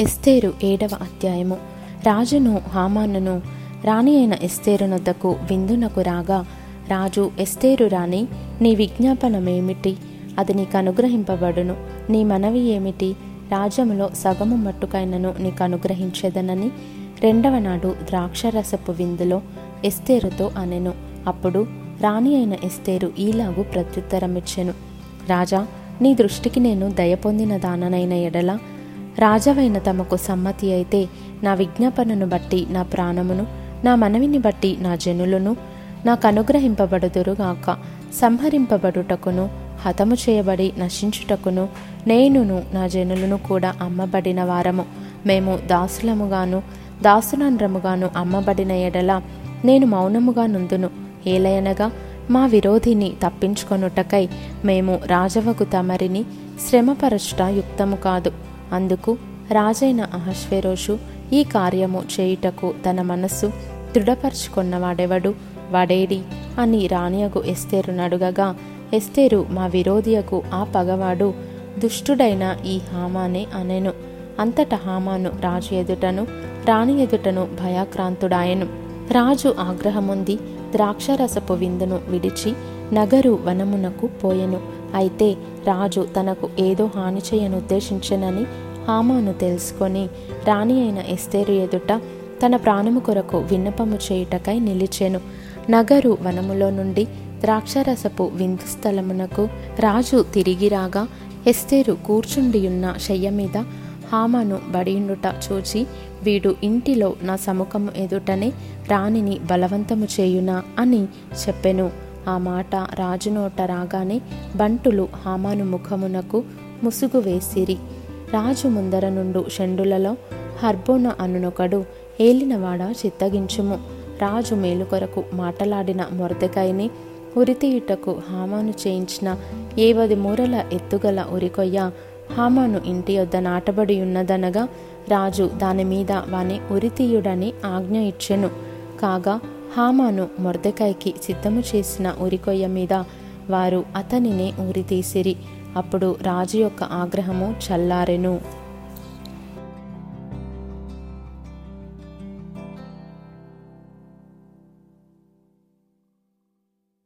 ఎస్తేరు ఏడవ అధ్యాయము. రాజును హామానును రాణి అయిన ఎస్తేరునొద్దకు విందునకు రాగా రాజు ఎస్తేరు రాణి నీ విజ్ఞాపనమేమిటి? అది నీకు అనుగ్రహింపబడును. నీ మనవి ఏమిటి? రాజ్యములో సగము మట్టుకైనను నీకు అనుగ్రహించేదనని రెండవ నాడు ద్రాక్షరసపు విందులో ఎస్తేరుతో అనెను. అప్పుడు రాణి అయిన ఎస్తేరు ఈలాగు ప్రత్యుత్తరమిచ్చెను. రాజా నీ దృష్టికి నేను దయ పొందిన దాననైన ఎడల రాజవైన తమకు సమ్మతి అయితే నా విజ్ఞాపనను బట్టి నా ప్రాణమును నా మనవిని బట్టి నా జనులను నాకు అనుగ్రహింపబడుదురుగాక సంహరింపబడుటకును హతము చేయబడి నశించుటకును నేనును నా జనులను కూడా అమ్మబడిన వారము. మేము దాసులముగాను దాసునండ్రముగాను అమ్మబడిన ఎడల నేను మౌనముగా నుందును. ఏలయనగా మా విరోధిని తప్పించుకొనుటకై మేము రాజవకు తమరిని శ్రమపరచుట యుక్తము కాదు. అందుకు రాజైన అహశ్వేరోషు ఈ కార్యము చేయుటకు తన మనస్సు దృఢపరుచుకున్నవాడెవడు? వాడేడి? అని రాణియకు ఎస్తేరు నడుగగా ఎస్తేరు మా విరోధియకు ఆ పగవాడు దుష్టుడైన ఈ హామానే అనెను. అంతట హామాను రాజు ఎదుటను రాణి ఎదుటను భయాక్రాంతుడాయను. రాజు ఆగ్రహముంది ద్రాక్షరసపు విందును విడిచి నగరు వనమునకు పోయెను. అయితే రాజు తనకు ఏదో హాని చేయనుద్దేశించనని హామాను తెలుసుకొని రాణి అయిన ఎస్తేరు ఎదుట తన ప్రాణము కొరకు విన్నపము చేయుటకై నిలిచెను. నగరు వనములో నుండి ద్రాక్షరసపు విందు స్థలమునకు రాజు తిరిగి రాగా ఎస్తేరు కూర్చుండియున్న శయ్య మీద హామాను బడియుండుట చూచి వీడు ఇంటిలో నా సముఖము ఎదుటనే రాణిని బలవంతము చేయునా? అని చెప్పెను. ఆ మాట రాజు నోట రాగానే బంటులు హామాను ముఖమునకు ముసుగు వేసిరి. రాజు ముందర నుండు షండులలో హర్బోన అనునొకడు ఏలినవాడ చిత్తగించుము. రాజు మేలు కొరకు మాటలాడిన మొరదకాయని ఉరితీయుటకు హామాను చేయించిన ఏవది మూరల ఎత్తుగల ఉరికొయ్య హామాను ఇంటి యొద్ద నాటబడి ఉన్నదనగా రాజు దాని మీద వాని ఉరితీయుడని ఆజ్ఞ ఇచ్చెను. కాగా హామాను మొర్దకాయకి సిద్ధము చేసిన ఉరికొయ్య మీద వారు అతనినే ఉరితీసిరి అప్పుడు రాజు యొక్క ఆగ్రహము చల్లారెను.